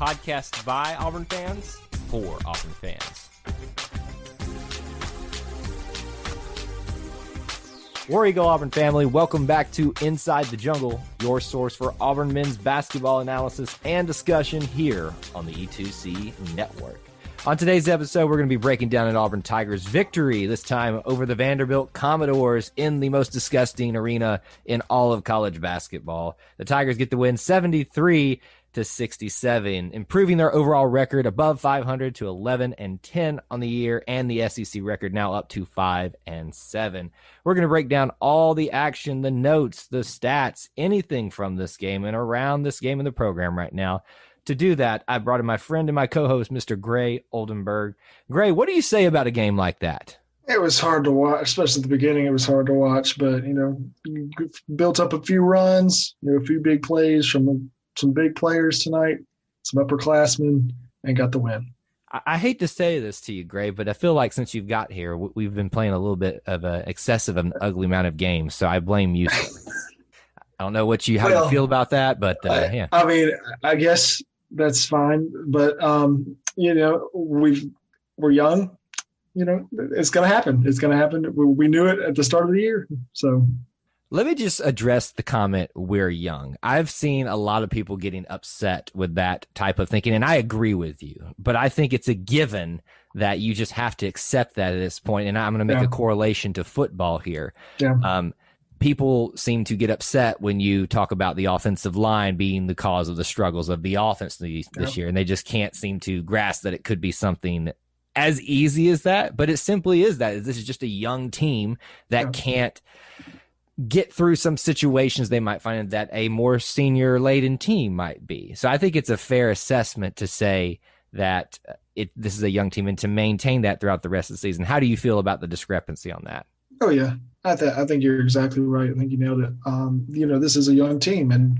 podcast by Auburn fans for Auburn fans. War Eagle Auburn family, welcome back to Inside the Jungle, your source for Auburn men's basketball analysis and discussion here on the E2C Network. On today's episode, we're going to be breaking down an Auburn Tigers victory, this time over the Vanderbilt Commodores in the most disgusting arena in all of college basketball. The Tigers get the win 73 to 67, improving their overall record above 500 to 11 and 10 on the year, and the SEC record now up to 5 and 7. We're going to break down all the action, the notes, the stats, anything from this game and around this game in the program right now. To do that, I brought in my friend and my co-host, Mr. Gray Oldenburg. Gray, what do you say about a game like that? It was hard to watch, especially at the beginning. It was hard to watch, but you know, built up a few runs, you know, a few big plays from some big players tonight, some upperclassmen, and got the win. I, I hate to say this to you, Gray, but I feel like since you've got here, we've been playing a little bit of an excessive and ugly amount of games. So I blame you. I don't know what you how Well, you feel about that, but uh, I- yeah, I mean, I guess that's fine, but um, you know, we've we're young. You know, it's gonna happen. It's gonna happen. We, we knew it at the start of the year, so Let me just address the comment we're young. I've seen a lot of people getting upset with that type of thinking, and I agree with you. But I think it's a given that you just have to accept that at this point. And I'm going to make Yeah. a correlation to football here. Yeah. Um, people seem to get upset when you talk about the offensive line being the cause of the struggles of the offense this, this year, and they just can't seem to grasp that it could be something as easy as that. But it simply is that this is just a young team that Yeah. can't get through some situations they might find that a more senior laden team might be. So I think it's a fair assessment to say that uh, it this is a young team and to maintain that throughout the rest of the season. How do you feel about the discrepancy on that? Oh yeah, I, th- I think you're exactly right. I think you nailed it. Um, you know, this is a young team, and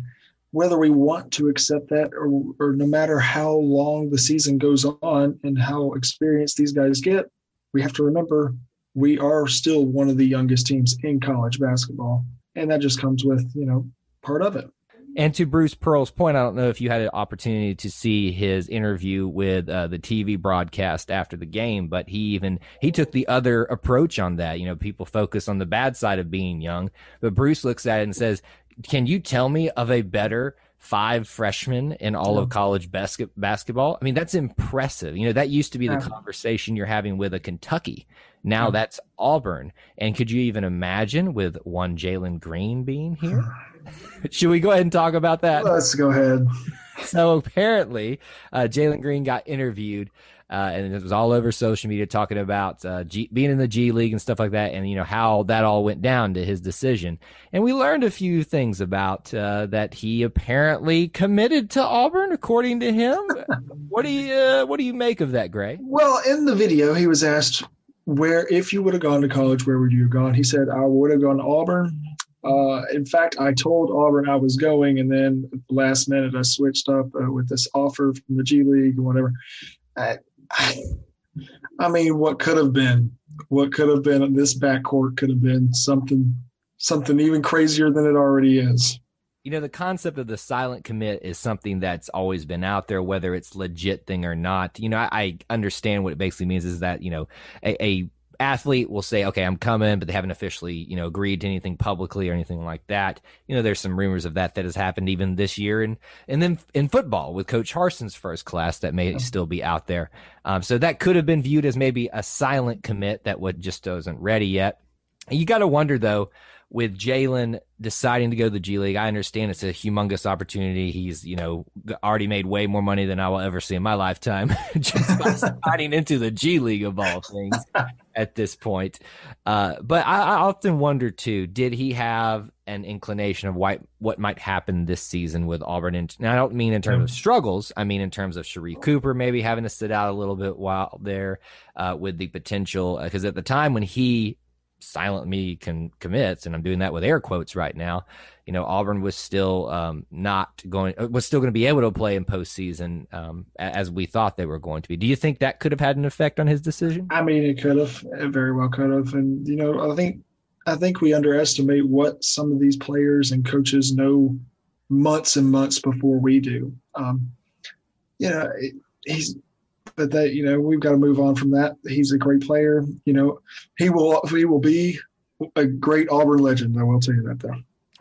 whether we want to accept that, or, or no matter how long the season goes on and how experienced these guys get, we have to remember we are still one of the youngest teams in college basketball, and that just comes with you know part of it. And to Bruce Pearl's point, I don't know if you had an opportunity to see his interview with uh, the TV broadcast after the game, but he even he took the other approach on that. You know, people focus on the bad side of being young, but Bruce looks at it and says, "Can you tell me of a better five freshmen in all of college basket- basketball? I mean, that's impressive. You know, that used to be the conversation you're having with a Kentucky. Now that's Auburn. And could you even imagine with one Jalen Green being here? Should we go ahead and talk about that? Let's go ahead. so apparently, uh, Jalen Green got interviewed, uh, and it was all over social media talking about uh, G- being in the G League and stuff like that, and you know how that all went down to his decision. And we learned a few things about uh, that he apparently committed to Auburn, according to him. what do you uh, what do you make of that, Gray? Well, in the video, he was asked where, if you would have gone to college, where would you have gone? He said, I would have gone to Auburn. Uh, in fact, I told Auburn I was going, and then last minute, I switched up uh, with this offer from the G League and whatever. I, I, I mean, what could have been? What could have been? This backcourt could have been something, something even crazier than it already is. You know, the concept of the silent commit is something that's always been out there, whether it's legit thing or not. You know, I, I understand what it basically means is that, you know, a, a athlete will say, okay, I'm coming, but they haven't officially, you know, agreed to anything publicly or anything like that. You know, there's some rumors of that that has happened even this year. And, and then in football with Coach Harsin's first class that may still be out there. Um, so that could have been viewed as maybe a silent commit that would just wasn't ready yet. You got to wonder though, with Jalen deciding to go to the G League, I understand it's a humongous opportunity. He's, you know, already made way more money than I will ever see in my lifetime just by sliding into the G League of all things at this point. Uh, but I, I, often wonder too, did he have an inclination of what, what might happen this season with Auburn? And I don't mean in terms of struggles. I mean in terms of Sharife Cooper maybe having to sit out a little bit while there uh, with the potential. Because uh, at the time when he silent me can commits, and I'm doing that with air quotes right now. You know, Auburn was still um, not going, uh, was still going to be able to play in postseason um, as we thought they were going to be. Do you think that could have had an effect on his decision? I mean, it could have, it very well could have, and you know, I think, I think we underestimate what some of these players and coaches know months and months before we do. Um, you know, he's but that you know we've got to move on from that. He's a great player. You know, he will he will be a great Auburn legend. I will tell you that though.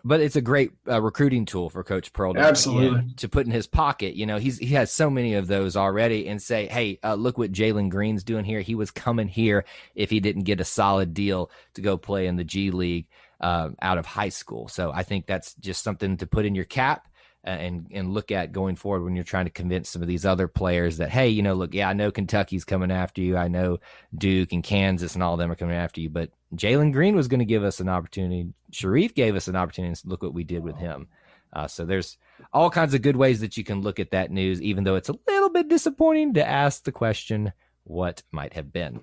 But it's a great uh, recruiting tool for Coach Pearl to, Absolutely. to put in his pocket. You know, he's he has so many of those already, and say, hey, uh, look what Jalen Green's doing here. He was coming here if he didn't get a solid deal to go play in the G League uh, out of high school. So I think that's just something to put in your cap and and look at going forward when you're trying to convince some of these other players that hey, you know, look, yeah, I know Kentucky's coming after you, I know Duke and Kansas and all of them are coming after you, but Jalen Green was going to give us an opportunity. Sharife gave us an opportunity. To look what we did with him. Uh, so there's all kinds of good ways that you can look at that news, even though it's a little bit disappointing to ask the question, what might have been.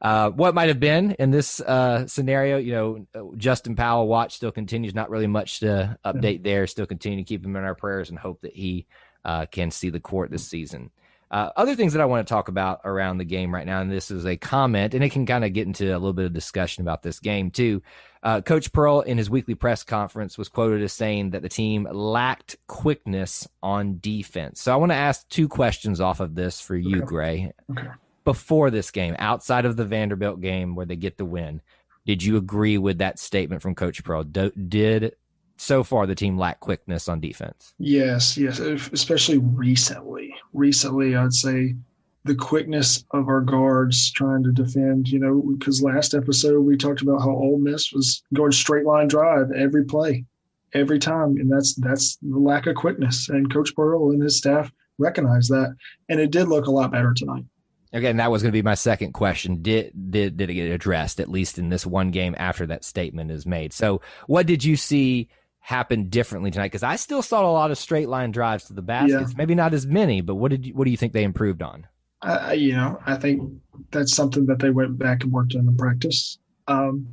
Uh, what might have been in this uh, scenario, you know, Justin Powell watch still continues. Not really much to update there. Still continue to keep him in our prayers and hope that he uh, can see the court this season. Uh, other things that I want to talk about around the game right now, and this is a comment, and it can kind of get into a little bit of discussion about this game too. Uh, Coach Pearl, in his weekly press conference, was quoted as saying that the team lacked quickness on defense. So I want to ask two questions off of this for you, okay. Gray. Okay before this game, outside of the Vanderbilt game where they get the win, did you agree with that statement from Coach Pearl? Do, did so far the team lack quickness on defense? Yes, yes, especially recently. Recently, I'd say the quickness of our guards trying to defend. You know, because last episode we talked about how Ole Miss was going straight line drive every play, every time, and that's that's the lack of quickness. And Coach Pearl and his staff recognized that, and it did look a lot better tonight. Again, that was going to be my second question. Did did did it get addressed at least in this one game after that statement is made? So, what did you see happen differently tonight? Because I still saw a lot of straight line drives to the baskets. Yeah. Maybe not as many, but what did you, what do you think they improved on? Uh, you know, I think that's something that they went back and worked on in practice. Um,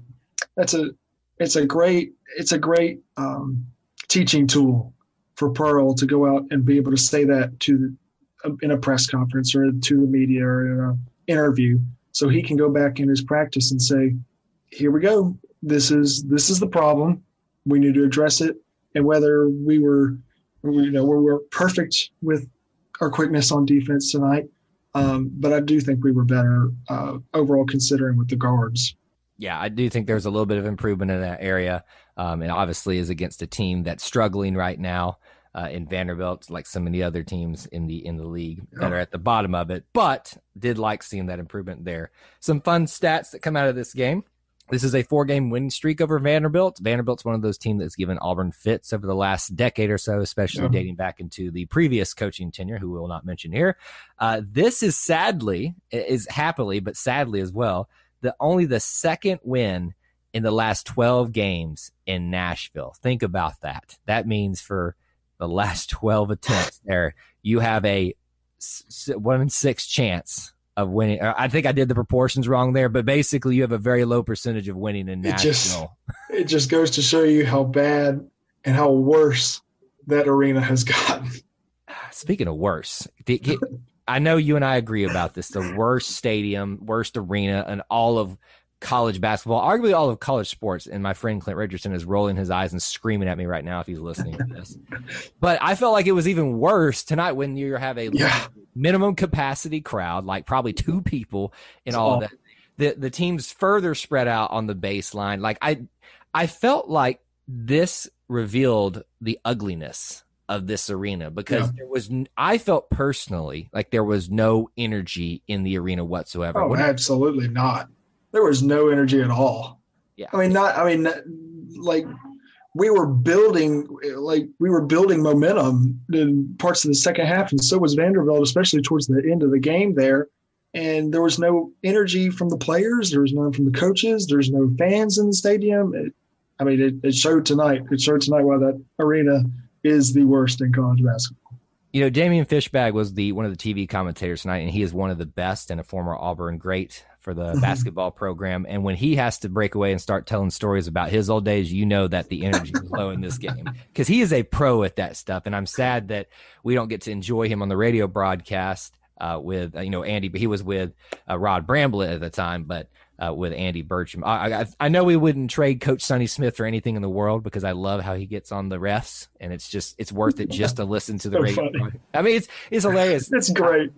that's a it's a great it's a great um, teaching tool for Pearl to go out and be able to say that to in a press conference or to the media or an interview so he can go back in his practice and say here we go. This is this is the problem. We need to address it. And whether we were you know we were perfect with our quickness on defense tonight um, but i do think we were better uh, overall considering with the guards. Yeah i do think there's a little bit of improvement in that area um, and obviously is against a team that's struggling right now uh, in Vanderbilt, like so many other teams in the in the league that are at the bottom of it. But did like seeing that improvement there. Some fun stats that come out of this game. This is a four game winning streak over Vanderbilt. Vanderbilt's one of those teams that's given Auburn fits over the last decade or so, especially yeah. dating back into the previous coaching tenure, who we will not mention here. Uh, this is sadly, is happily, but sadly as well, the only the second win in the last 12 games in Nashville. Think about that. That means for the last 12 attempts there, you have a one in six chance of winning. Uh, I think I did the proportions wrong there, but basically you have a very low percentage of winning in Nashville. It just, it just goes to show you how bad and how worse that arena has gotten. Speaking of worse, I know you and I agree about this. The worst stadium, worst arena, and all of college basketball, arguably all of college sports. And my friend Clint Richardson is rolling his eyes and screaming at me right now if he's listening to this. but I felt like it was even worse tonight when you have a yeah. minimum capacity crowd, like probably two people in all of that. The the teams further spread out on the baseline. Like I I felt like this revealed the ugliness of this arena because yeah. there was I felt personally like there was no energy in the arena whatsoever. Oh, absolutely not there was no energy at all. Yeah. I mean, not. I mean, like we were building, like we were building momentum in parts of the second half, and so was Vanderbilt, especially towards the end of the game there. And there was no energy from the players. There was none from the coaches. There's no fans in the stadium. It, I mean, it, it showed tonight. It showed tonight why that arena is the worst in college basketball. You know, Daymeon Fishback was the one of the TV commentators tonight, and he is one of the best and a former Auburn great for the Mhm. basketball program. And when he has to break away and start telling stories about his old days, you know that the energy is low in this game because he is a pro at that stuff. And I'm sad that we don't get to enjoy him on the radio broadcast uh, with uh, you know Andy, but he was with uh, Rod Bramblett at the time, but. Uh, with Andy Burcham, I, I I know we wouldn't trade Coach Sonny Smith for anything in the world because I love how he gets on the refs, and it's just it's worth it just to listen to the So radio. funny. I mean, it's it's hilarious. It's great.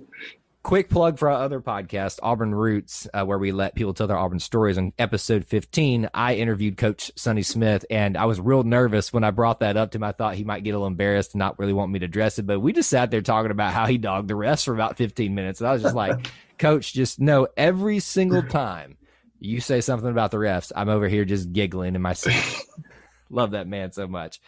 Quick plug for our other podcast, Auburn Roots, uh, where we let people tell their Auburn stories. On episode 15, I interviewed Coach Sonny Smith, and I was real nervous when I brought that up to him. I thought he might get a little embarrassed and not really want me to address it, but we just sat there talking about how he dogged the refs for about 15 minutes. And I was just like, Coach, just know every single time you say something about the refs, I'm over here just giggling in my seat. Love that man so much.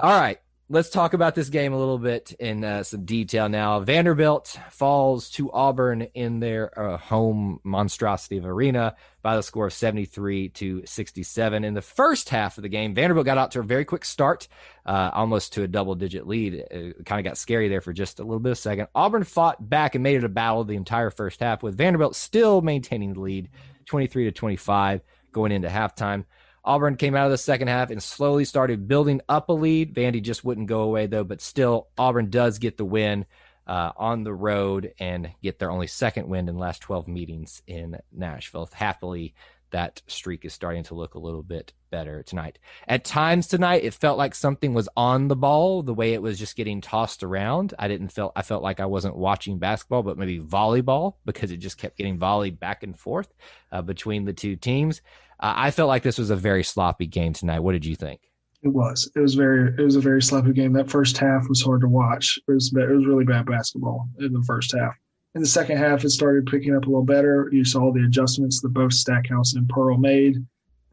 All right let's talk about this game a little bit in uh, some detail now. Vanderbilt falls to Auburn in their uh, home monstrosity of arena by the score of 73 to 67. In the first half of the game, Vanderbilt got out to a very quick start, uh, almost to a double digit lead. It kind of got scary there for just a little bit of a second. Auburn fought back and made it a battle the entire first half, with Vanderbilt still maintaining the lead 23 to 25 going into halftime. Auburn came out of the second half and slowly started building up a lead. Vandy just wouldn't go away though, but still Auburn does get the win uh, on the road and get their only second win in the last 12 meetings in Nashville. Happily, that streak is starting to look a little bit better tonight. At times tonight, it felt like something was on the ball, the way it was just getting tossed around. I didn't feel I felt like I wasn't watching basketball, but maybe volleyball because it just kept getting volleyed back and forth uh, between the two teams. Uh, I felt like this was a very sloppy game tonight. What did you think? It was. It was very. It was a very sloppy game. That first half was hard to watch. It was. It was really bad basketball in the first half. In the second half, it started picking up a little better. You saw the adjustments that both Stackhouse and Pearl made.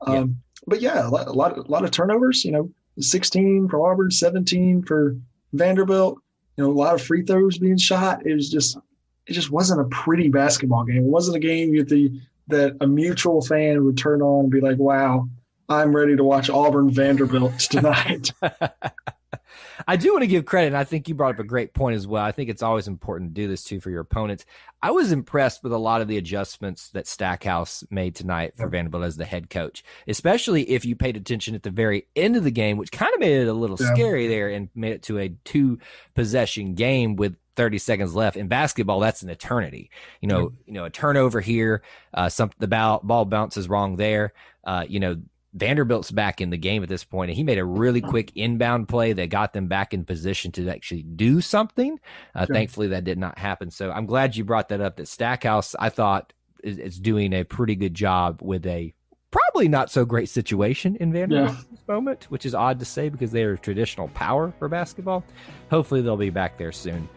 Um, Yeah. But yeah, a lot, a lot, a lot of turnovers. You know, 16 for Auburn, 17 for Vanderbilt. You know, a lot of free throws being shot. It was just. It just wasn't a pretty basketball game. It wasn't a game that the that a mutual fan would turn on and be like, "Wow, I'm ready to watch Auburn Vanderbilt tonight." I do want to give credit, and I think you brought up a great point as well. I think it's always important to do this too for your opponents. I was impressed with a lot of the adjustments that Stackhouse made tonight for Vanderbilt as the head coach, especially if you paid attention at the very end of the game, which kind of made it a little Yeah. scary there and made it to a two possession game with 30 seconds left. In basketball, that's an eternity. You know, you know, a turnover here, uh, some the ball, ball bounces wrong there. Uh, you know, Vanderbilt's back in the game at this point, and he made a really quick inbound play that got them back in position to actually do something. Uh, Sure. Thankfully, that did not happen. So I'm glad you brought that up. That Stackhouse, I thought, is, is doing a pretty good job with a probably not so great situation in Vanderbilt Yeah. at this moment, which is odd to say because they are a traditional power for basketball. Hopefully, they'll be back there soon.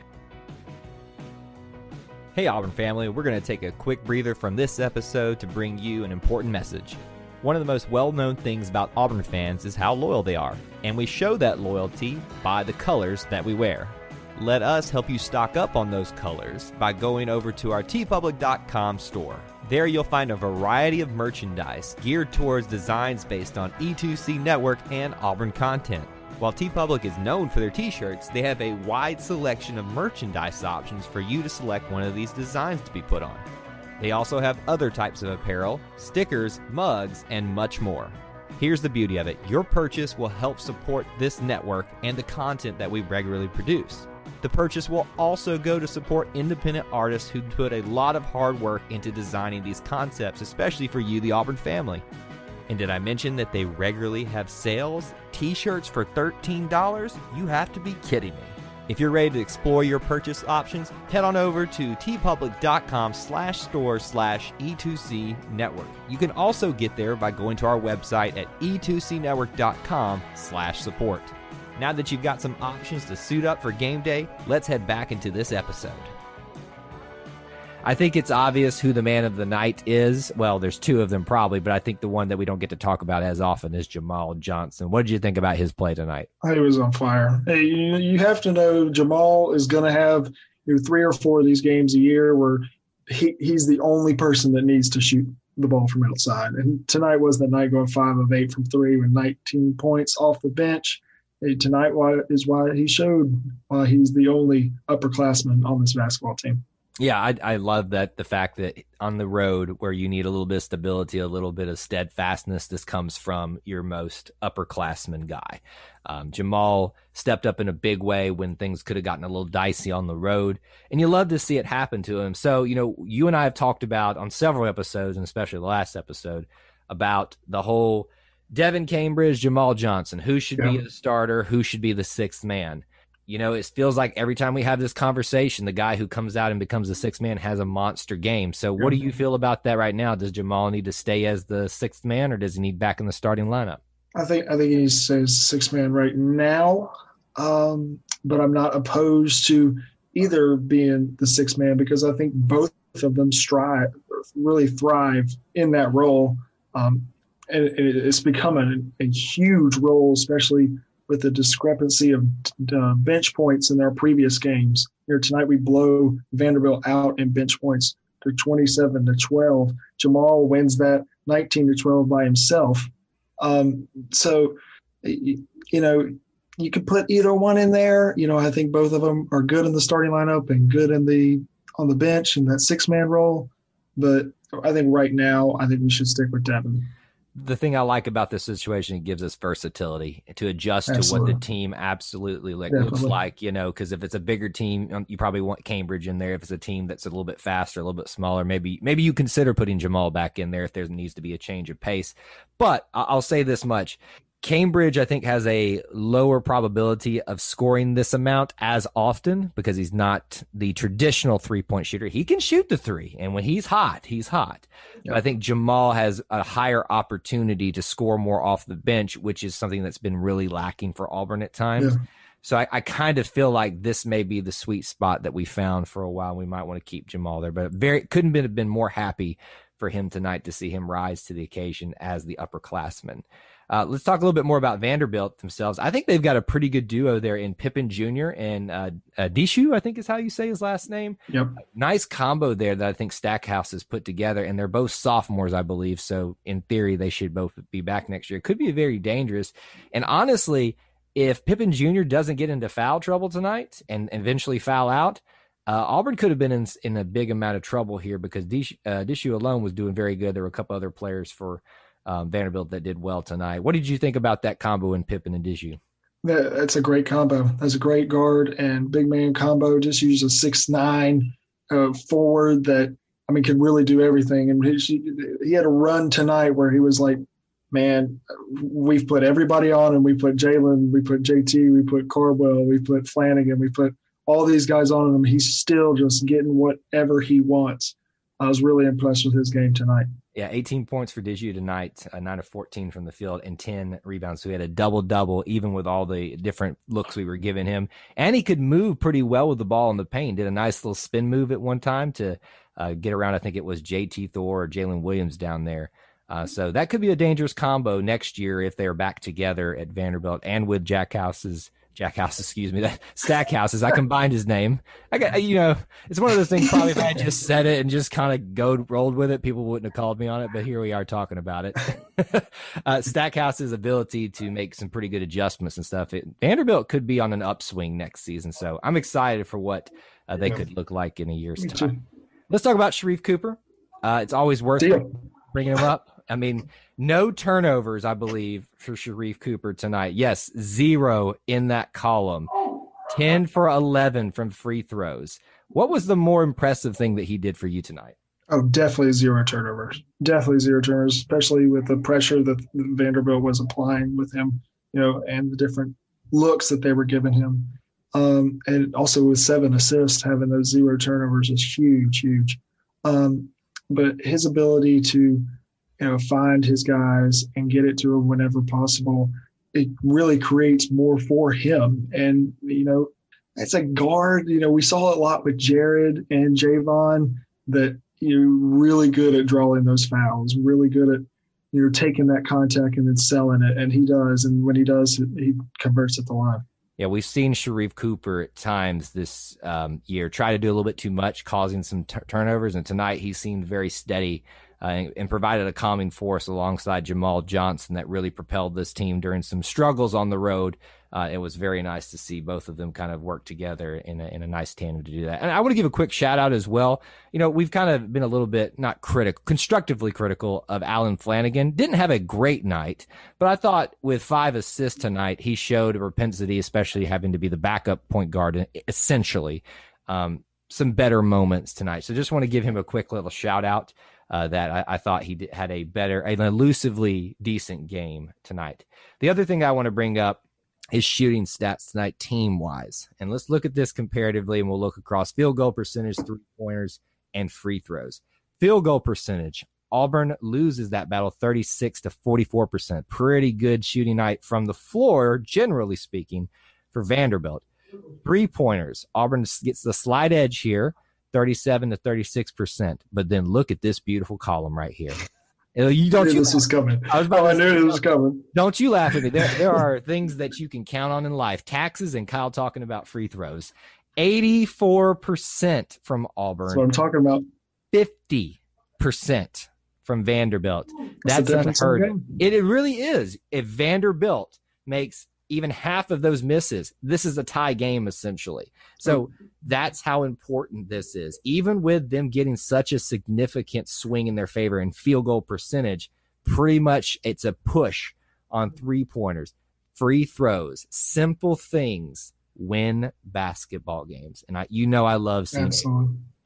Hey, Auburn family, we're going to take a quick breather from this episode to bring you an important message. One of the most well known things about Auburn fans is how loyal they are, and we show that loyalty by the colors that we wear. Let us help you stock up on those colors by going over to our teepublic.com store. There you'll find a variety of merchandise geared towards designs based on E2C Network and Auburn content. While TeePublic is known for their t-shirts, they have a wide selection of merchandise options for you to select one of these designs to be put on. They also have other types of apparel, stickers, mugs, and much more. Here's the beauty of it your purchase will help support this network and the content that we regularly produce. The purchase will also go to support independent artists who put a lot of hard work into designing these concepts, especially for you, the Auburn family. And did I mention that they regularly have sales? T shirts for $13? You have to be kidding me. If you're ready to explore your purchase options, head on over to teepublic.com slash store slash E2C network. You can also get there by going to our website at E e2cnetwork.com slash support. Now that you've got some options to suit up for game day, let's head back into this episode. I think it's obvious who the man of the night is. Well, there's two of them probably, but I think the one that we don't get to talk about as often is Jamal Johnson. What did you think about his play tonight? He was on fire. Hey, you, have to know Jamal is going to have you know, three or four of these games a year where he, he's the only person that needs to shoot the ball from outside. And tonight was the night going five of eight from three with 19 points off the bench. Hey, tonight is why he showed why he's the only upperclassman on this basketball team. Yeah, I, I love that the fact that on the road where you need a little bit of stability, a little bit of steadfastness, this comes from your most upperclassman guy. Um, Jamal stepped up in a big way when things could have gotten a little dicey on the road, and you love to see it happen to him. So, you know, you and I have talked about on several episodes, and especially the last episode, about the whole Devan Cambridge, Jamal Johnson, who should yeah. be the starter, who should be the sixth man you know, it feels like every time we have this conversation, the guy who comes out and becomes the sixth man has a monster game. So, what do you feel about that right now? Does Jamal need to stay as the sixth man, or does he need back in the starting lineup? I think I think he needs to stay as sixth man right now, um, but I'm not opposed to either being the sixth man because I think both of them strive, really thrive in that role, um, and it's become a, a huge role, especially with the discrepancy of uh, bench points in their previous games. Here tonight, we blow Vanderbilt out in bench points to 27 to 12. Jamal wins that 19 to 12 by himself. Um, so, you, know, you could put either one in there. You know, I think both of them are good in the starting lineup and good in the on the bench in that six man role. But I think right now, I think we should stick with Devan the thing I like about this situation, it gives us versatility to adjust absolutely. to what the team absolutely like, looks like, you know, because if it's a bigger team, you probably want Cambridge in there. If it's a team that's a little bit faster, a little bit smaller, maybe, maybe you consider putting Jamal back in there if there needs to be a change of pace. But I'll say this much. Cambridge, I think, has a lower probability of scoring this amount as often because he's not the traditional three point shooter. He can shoot the three, and when he's hot, he's hot. But I think Jamal has a higher opportunity to score more off the bench, which is something that's been really lacking for Auburn at times. Yeah. So I, I, kind of feel like this may be the sweet spot that we found for a while. We might want to keep Jamal there, but very couldn't have been more happy for him tonight to see him rise to the occasion as the upperclassman. Uh, let's talk a little bit more about Vanderbilt themselves. I think they've got a pretty good duo there in Pippen Jr. and uh, uh, Disu, I think is how you say his last name. Yep. Nice combo there that I think Stackhouse has put together, and they're both sophomores, I believe. So in theory, they should both be back next year. It could be very dangerous. And honestly, if Pippen Jr. doesn't get into foul trouble tonight and eventually foul out, uh, Auburn could have been in, in a big amount of trouble here because Disu, uh, Disu alone was doing very good. There were a couple other players for um, Vanderbilt that did well tonight. What did you think about that combo in Pippen and Disu? That's a great combo. That's a great guard and big man combo. Just use a six nine uh, forward that I mean can really do everything. And he, he had a run tonight where he was like, "Man, we've put everybody on, and we put Jalen, we put JT, we put Cardwell, we put Flanigan, we put all these guys on him. He's still just getting whatever he wants." I was really impressed with his game tonight. Yeah, 18 points for Disu tonight, uh, 9 of 14 from the field, and 10 rebounds. So he had a double double, even with all the different looks we were giving him. And he could move pretty well with the ball in the paint. Did a nice little spin move at one time to uh, get around, I think it was JT Thor or Jaylin Williams down there. Uh, so that could be a dangerous combo next year if they're back together at Vanderbilt and with Jack House's Jack House, excuse me, that Stackhouses. I combined his name. I got, you know, it's one of those things. Probably if I just said it and just kind of go rolled with it, people wouldn't have called me on it. But here we are talking about it. uh, Stackhouse's ability to make some pretty good adjustments and stuff. It, Vanderbilt could be on an upswing next season, so I'm excited for what uh, they yeah. could look like in a year's time. Let's talk about Sharife Cooper. Uh, it's always worth bringing him up. I mean, no turnovers, I believe, for Sharife Cooper tonight. Yes, zero in that column. 10 for 11 from free throws. What was the more impressive thing that he did for you tonight? Oh, definitely zero turnovers. Definitely zero turnovers, especially with the pressure that Vanderbilt was applying with him, you know, and the different looks that they were giving him. Um, and also with seven assists, having those zero turnovers is huge, huge. Um, but his ability to you know, find his guys and get it to him whenever possible. It really creates more for him. And, you know, it's a guard. You know, we saw a lot with Jared and J'Von. that you're really good at drawing those fouls, really good at you're taking that contact and then selling it, and he does. And when he does, he converts at the line. Yeah, we've seen Sharife Cooper at times this um, year try to do a little bit too much, causing some t- turnovers. And tonight he seemed very steady uh, and, provided a calming force alongside Jamal Johnson that really propelled this team during some struggles on the road. Uh, it was very nice to see both of them kind of work together in a, in a nice tandem to do that. And I want to give a quick shout out as well. You know, we've kind of been a little bit not critical, constructively critical of Allen Flanigan. Didn't have a great night, but I thought with five assists tonight, he showed a propensity, especially having to be the backup point guard, essentially. Um, some better moments tonight. So just want to give him a quick little shout out uh, that I, I, thought he did, had a better, an elusively decent game tonight. The other thing I want to bring up is shooting stats tonight, team wise. And let's look at this comparatively, and we'll look across field goal percentage, three pointers, and free throws. Field goal percentage. Auburn loses that battle 36 to 44%. Pretty good shooting night from the floor, generally speaking, for Vanderbilt. Three pointers. Auburn gets the slight edge here 37 to 36%. But then look at this beautiful column right here. Uh, you don't. I knew you, this was coming. I was about. Oh, I knew this was coming. Don't you laugh at me? There, there are things that you can count on in life: taxes and Kyle talking about free throws. Eighty-four percent from Auburn. That's what I'm talking about. Fifty percent from Vanderbilt. That's unheard. It, it really is. If Vanderbilt makes even half of those misses, this is a tie game essentially. So mm-hmm. that's how important this is. Even with them getting such a significant swing in their favor in field goal percentage, pretty much it's a push on three pointers, free throws, simple things win basketball games. And I, you know, I love seeing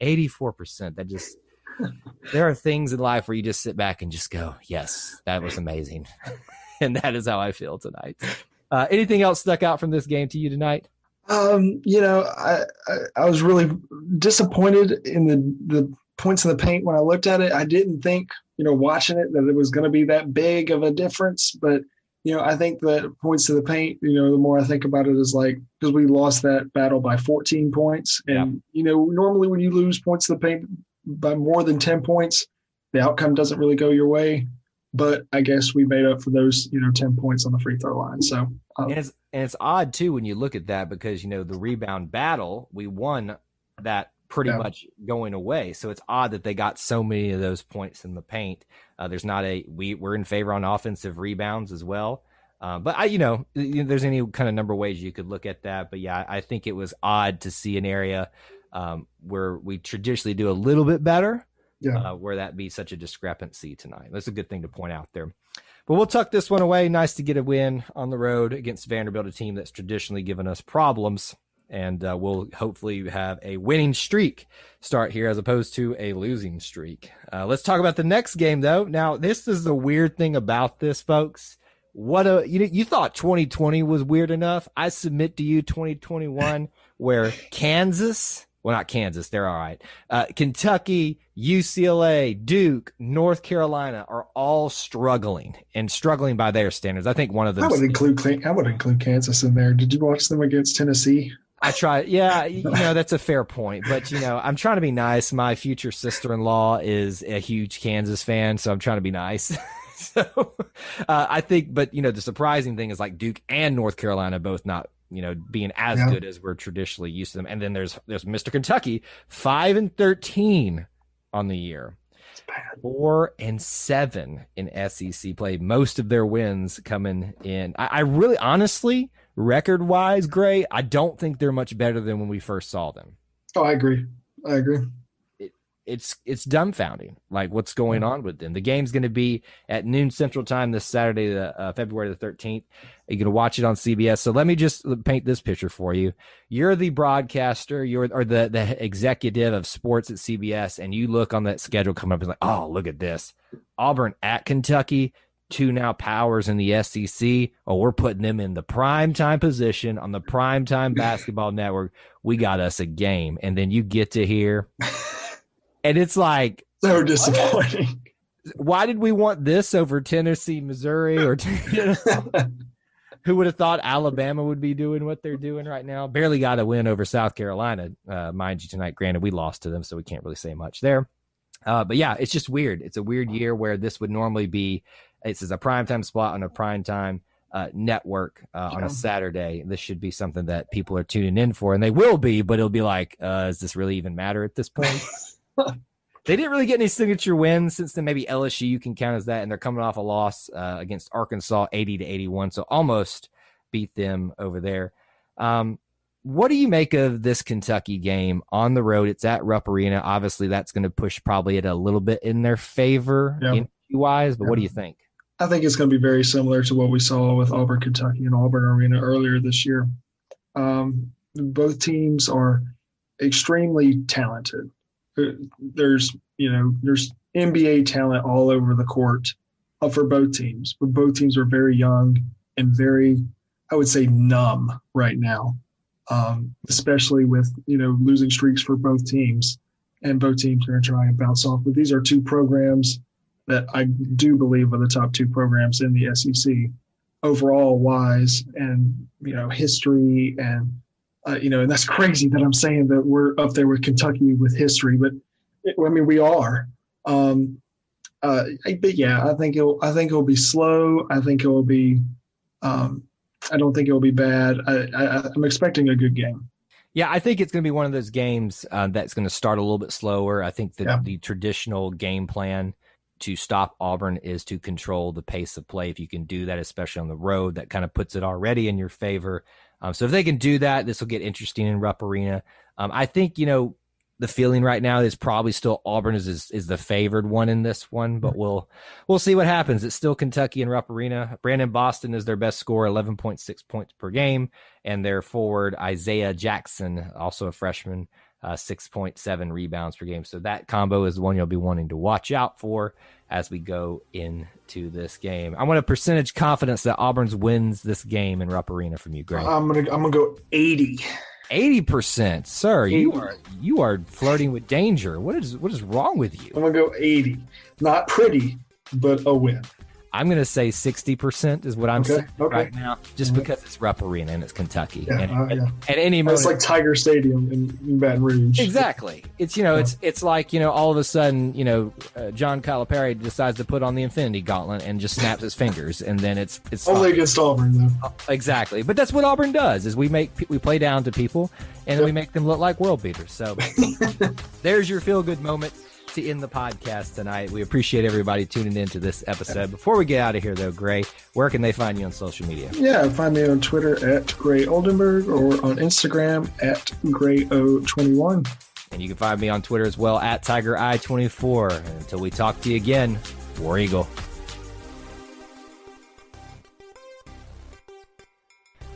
84%. That just, there are things in life where you just sit back and just go, yes, that was amazing. and that is how I feel tonight. Uh, anything else stuck out from this game to you tonight? Um, you know, I, I, I was really disappointed in the the points in the paint when I looked at it. I didn't think, you know, watching it that it was going to be that big of a difference, but you know, I think that points to the paint, you know, the more I think about it is like because we lost that battle by 14 points. And, yeah. you know, normally when you lose points to the paint by more than 10 points, the outcome doesn't really go your way but I guess we made up for those, you know, 10 points on the free throw line. So, um, and, it's, and it's odd too when you look at that because, you know, the rebound battle, we won that pretty yeah. much going away. So it's odd that they got so many of those points in the paint. Uh, there's not a, we, we're in favor on offensive rebounds as well. Uh, but I, you know, there's any kind of number of ways you could look at that. But yeah, I think it was odd to see an area um, where we traditionally do a little bit better yeah. uh, where that be such a discrepancy tonight. That's a good thing to point out there. But we'll tuck this one away. Nice to get a win on the road against Vanderbilt, a team that's traditionally given us problems. And uh, we'll hopefully have a winning streak start here as opposed to a losing streak. Uh, let's talk about the next game, though. Now, this is the weird thing about this, folks. What a you you thought 2020 was weird enough. I submit to you 2021 where Kansas well, not Kansas, they're all right. Uh, Kentucky, UCLA, Duke, North Carolina are all struggling and struggling by their standards. I think one of them. I would include I would include Kansas in there. Did you watch them against Tennessee? I try. Yeah, you know that's a fair point, but you know I'm trying to be nice. My future sister-in-law is a huge Kansas fan, so I'm trying to be nice. so uh, I think, but you know the surprising thing is like Duke and North Carolina both not you know, being as yeah. good as we're traditionally used to them. And then there's there's Mr. Kentucky, five and thirteen on the year. Four and seven in SEC play. Most of their wins coming in. I, I really, honestly, record wise, Gray, I don't think they're much better than when we first saw them. Oh, I agree. I agree it's it's dumbfounding like what's going on with them the game's going to be at noon central time this saturday the uh, february the 13th you're going to watch it on cbs so let me just paint this picture for you you're the broadcaster you're or the the executive of sports at cbs and you look on that schedule coming up and like oh look at this auburn at kentucky two now powers in the SEC. Oh, we're putting them in the prime time position on the prime time basketball network. We got us a game. And then you get to hear and it's like so disappointing. Why did we want this over Tennessee, Missouri, or you know? Who would have thought Alabama would be doing what they're doing right now? Barely got a win over South Carolina, uh, mind you, tonight. Granted, we lost to them, so we can't really say much there. Uh, but yeah, it's just weird. It's a weird year where this would normally be. This is a primetime spot on a primetime uh, network uh, on a Saturday. This should be something that people are tuning in for, and they will be. But it'll be like, uh, does this really even matter at this point? they didn't really get any signature wins since then. Maybe LSU you can count as that, and they're coming off a loss uh, against Arkansas, eighty to eighty-one, so almost beat them over there. Um, what do you make of this Kentucky game on the road? It's at Rupp Arena. Obviously, that's going to push probably it a little bit in their favor, Yeah. in wise. But Yeah. what do you think? I think it's going to be very similar to what we saw with Auburn, Kentucky, and Auburn Arena earlier this year. Um, both teams are extremely talented. There's, you know, there's NBA talent all over the court uh, for both teams, but both teams are very young and very, I would say, numb right now, um, especially with you know losing streaks for both teams, and both teams are going to bounce off. But these are two programs that I do believe are the top two programs in the SEC overall wise and you know history and uh, you know and that's crazy that I'm saying that we're up there with Kentucky with history but it, I mean we are um uh but yeah I think it'll I think it'll be slow I think it will be um I don't think it will be bad I, I I'm expecting a good game Yeah, I think it's going to be one of those games uh, that's going to start a little bit slower. I think that Yeah. the traditional game plan to stop Auburn is to control the pace of play. If you can do that, especially on the road, that kind of puts it already in your favor. Um, so if they can do that, this will get interesting in Rupp Arena. Um, I think you know the feeling right now is probably still Auburn is, is is the favored one in this one, but we'll we'll see what happens. It's still Kentucky and Rupp Arena. Brandon Boston is their best scorer, eleven point six points per game, and their forward Isaiah Jackson, also a freshman, uh, six point seven rebounds per game. So that combo is the one you'll be wanting to watch out for as we go into this game. I want a percentage confidence that Auburn's wins this game in Rupp Arena from you, Greg. I'm gonna I'm gonna go 80 Eighty percent, sir. You are you are flirting with danger. What is what is wrong with you? I'm gonna go 80 not pretty but a win I'm going to say 60% is what I'm Okay, saying okay. right now, just Mhm. because it's Rupp Arena and it's Kentucky. Yeah, and uh, at, yeah. at any moment, It's like Tiger Stadium in, in Baton Rouge. exactly. It's, you know, it's it's like, you know, all of a sudden, you know, uh, John Calipari decides to put on the Infinity Gauntlet and just snaps his fingers, and then it's it's Only against Auburn, though. exactly. But that's what Auburn does: is we make we play down to people, and we make them look like world beaters. So there's your feel good moment to end the podcast tonight. We appreciate everybody tuning in to this episode. Before we get out of here, though, Gray, where can they find you on social media? Yeah, find me on Twitter at Gray Oldenburg or on Instagram at Grayo21. And you can find me on Twitter as well at TigerEye24. Until we talk to you again, War Eagle.